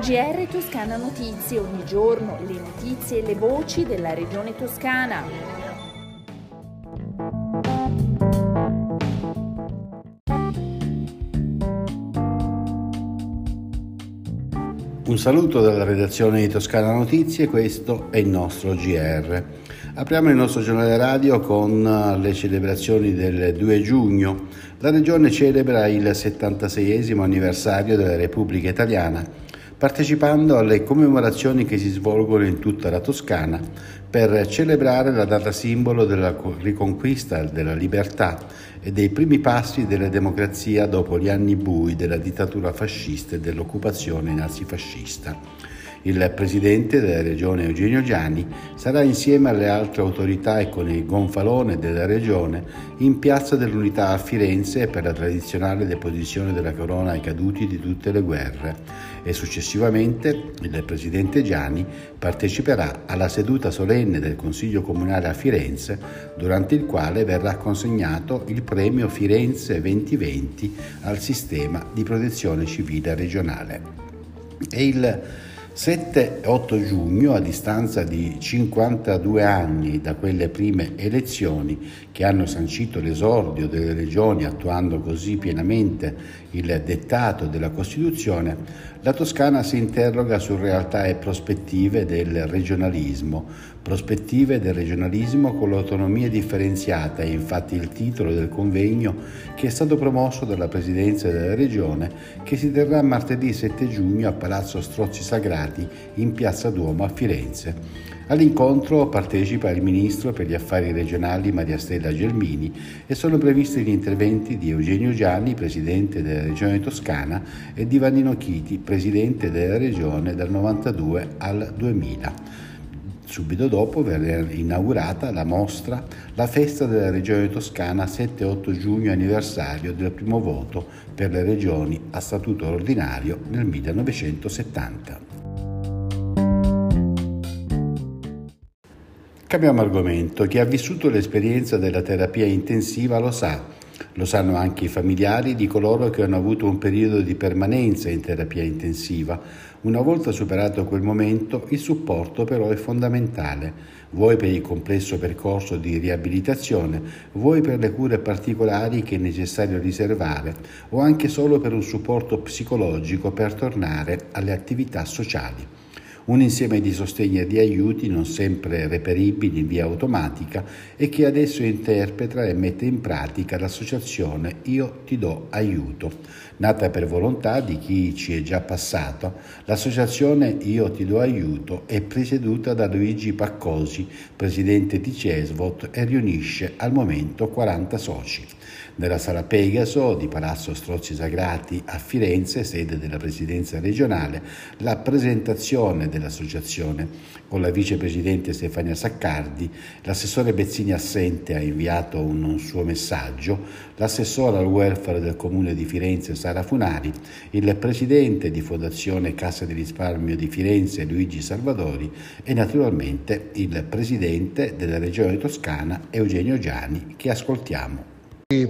GR Toscana Notizie, ogni giorno le notizie e le voci della regione toscana. Un saluto dalla redazione di Toscana Notizie, questo è il nostro GR. Apriamo il nostro giornale radio con le celebrazioni del 2 giugno. La regione celebra il 76 anniversario della Repubblica Italiana partecipando alle commemorazioni che si svolgono in tutta la Toscana per celebrare la data simbolo della riconquista della libertà e dei primi passi della democrazia dopo gli anni bui della dittatura fascista e dell'occupazione nazifascista. Il presidente della regione Eugenio Gianni sarà insieme alle altre autorità e con il gonfalone della regione in Piazza dell'Unità a Firenze per la tradizionale deposizione della corona ai caduti di tutte le guerre e successivamente il presidente Gianni parteciperà alla seduta solenne del Consiglio Comunale a Firenze durante il quale verrà consegnato il premio Firenze 2020 al sistema di protezione civile regionale. E il 7-8 giugno, a distanza di 52 anni da quelle prime elezioni che hanno sancito l'esordio delle regioni attuando così pienamente il dettato della Costituzione, la Toscana si interroga su realtà e prospettive del regionalismo, prospettive del regionalismo con l'autonomia differenziata è infatti il titolo del convegno che è stato promosso dalla Presidenza della Regione che si terrà martedì 7 giugno a Palazzo Strozzi Sagrati in Piazza Duomo a Firenze. All'incontro partecipa il Ministro per gli Affari Regionali Maria Stella Gelmini e sono previsti gli interventi di Eugenio Gianni, Presidente della Regione Toscana, e di Vannino Chiti, Presidente della Regione dal 92 al 2000. Subito dopo verrà inaugurata la mostra La festa della Regione Toscana 7-8 giugno anniversario del primo voto per le regioni a statuto ordinario nel 1970. Cambiamo argomento. Chi ha vissuto l'esperienza della terapia intensiva lo sa. Lo sanno anche i familiari di coloro che hanno avuto un periodo di permanenza in terapia intensiva. Una volta superato quel momento, il supporto però è fondamentale, vuoi per il complesso percorso di riabilitazione, vuoi per le cure particolari che è necessario riservare, o anche solo per un supporto psicologico per tornare alle attività sociali un insieme di sostegni e di aiuti non sempre reperibili in via automatica e che adesso interpreta e mette in pratica l'associazione Io ti do aiuto. Nata per volontà di chi ci è già passato, l'associazione Io ti do aiuto è presieduta da Luigi Paccosi, presidente di Cesvot e riunisce al momento 40 soci nella sala Pegaso di Palazzo Strozzi Sagrati a Firenze, sede della presidenza regionale, la presentazione dell'associazione con la vicepresidente Stefania Saccardi, l'assessore Bezzini assente ha inviato un, suo messaggio, l'assessore al welfare del comune di Firenze Sara Funari, il presidente di Fondazione Cassa di risparmio di Firenze Luigi Salvadori e naturalmente il presidente della regione toscana Eugenio Giani che ascoltiamo.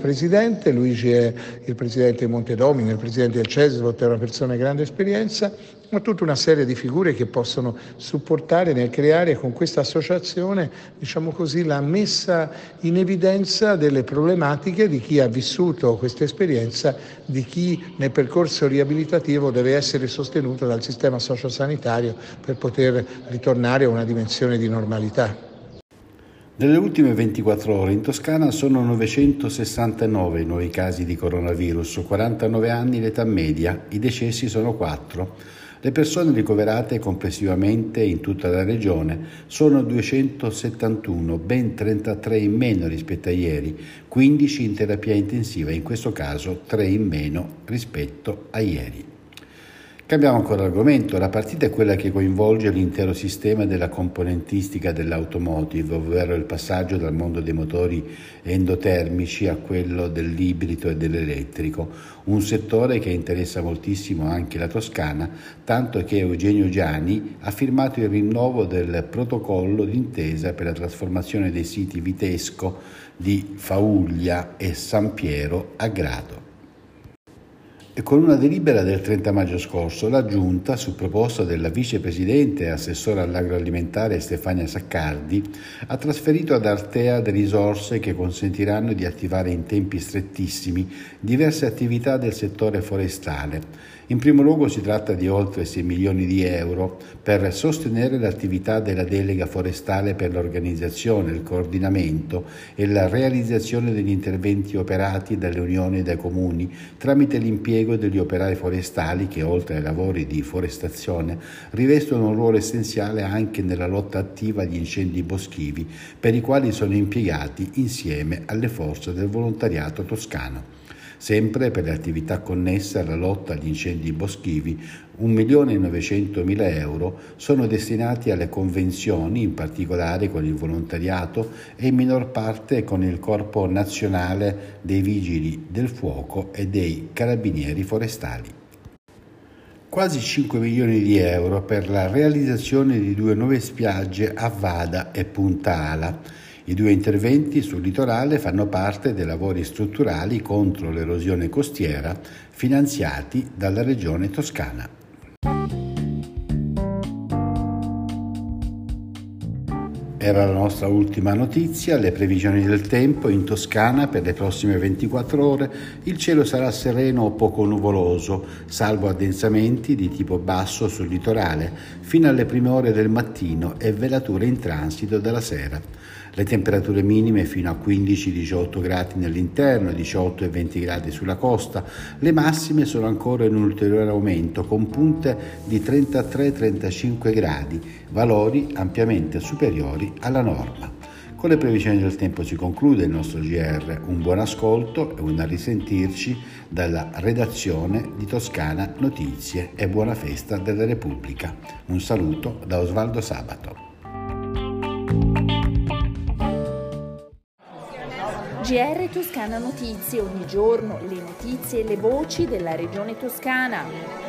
Presidente, Luigi è il presidente di Montedomini, il presidente del Cesvot, è una persona di grande esperienza, ma tutta una serie di figure che possono supportare nel creare con questa associazione, diciamo così, la messa in evidenza delle problematiche di chi ha vissuto questa esperienza, di chi nel percorso riabilitativo deve essere sostenuto dal sistema sociosanitario per poter ritornare a una dimensione di normalità. Nelle ultime 24 ore in Toscana sono 969 i nuovi casi di coronavirus, 49 anni l'età media, i decessi sono 4. Le persone ricoverate complessivamente in tutta la regione sono 271, ben 33 in meno rispetto a ieri, 15 in terapia intensiva, in questo caso 3 in meno rispetto a ieri. Cambiamo ancora argomento, la partita è quella che coinvolge l'intero sistema della componentistica dell'automotive, ovvero il passaggio dal mondo dei motori endotermici a quello dell'ibrido e dell'elettrico, un settore che interessa moltissimo anche la Toscana, tanto che Eugenio Giani ha firmato il rinnovo del protocollo d'intesa per la trasformazione dei siti Vitesco di Fauglia e San Piero a Grado. E con una delibera del 30 maggio scorso, la Giunta, su proposta della vicepresidente e assessora all'agroalimentare Stefania Saccardi, ha trasferito ad Artea delle risorse che consentiranno di attivare in tempi strettissimi diverse attività del settore forestale. In primo luogo si tratta di oltre 6 milioni di euro per sostenere l'attività della delega forestale per l'organizzazione, il coordinamento e la realizzazione degli interventi operati dalle unioni e dai comuni tramite l'impiego impiego degli operai forestali che, oltre ai lavori di forestazione, rivestono un ruolo essenziale anche nella lotta attiva agli incendi boschivi, per i quali sono impiegati insieme alle forze del volontariato toscano. Sempre per le attività connesse alla lotta agli incendi boschivi, 1.900.000 euro sono destinati alle convenzioni, in particolare con il volontariato e in minor parte con il Corpo Nazionale dei Vigili del Fuoco e dei Carabinieri Forestali. Quasi 5 milioni di euro per la realizzazione di due nuove spiagge a Vada e Punta Ala i due interventi sul litorale fanno parte dei lavori strutturali contro l'erosione costiera finanziati dalla Regione Toscana. Era la nostra ultima notizia, le previsioni del tempo in Toscana per le prossime 24 ore. Il cielo sarà sereno o poco nuvoloso, salvo addensamenti di tipo basso sul litorale, fino alle prime ore del mattino e velature in transito della sera. Le temperature minime fino a 15-18 gradi nell'interno, 18 e 20 gradi sulla costa. Le massime sono ancora in un ulteriore aumento con punte di 33-35 gradi, valori ampiamente superiori alla norma. Con le previsioni del tempo si conclude il nostro GR. Un buon ascolto e un risentirci dalla redazione di Toscana Notizie e buona festa della Repubblica. Un saluto da Osvaldo Sabato. GR Toscana Notizie, ogni giorno le notizie e le voci della regione toscana.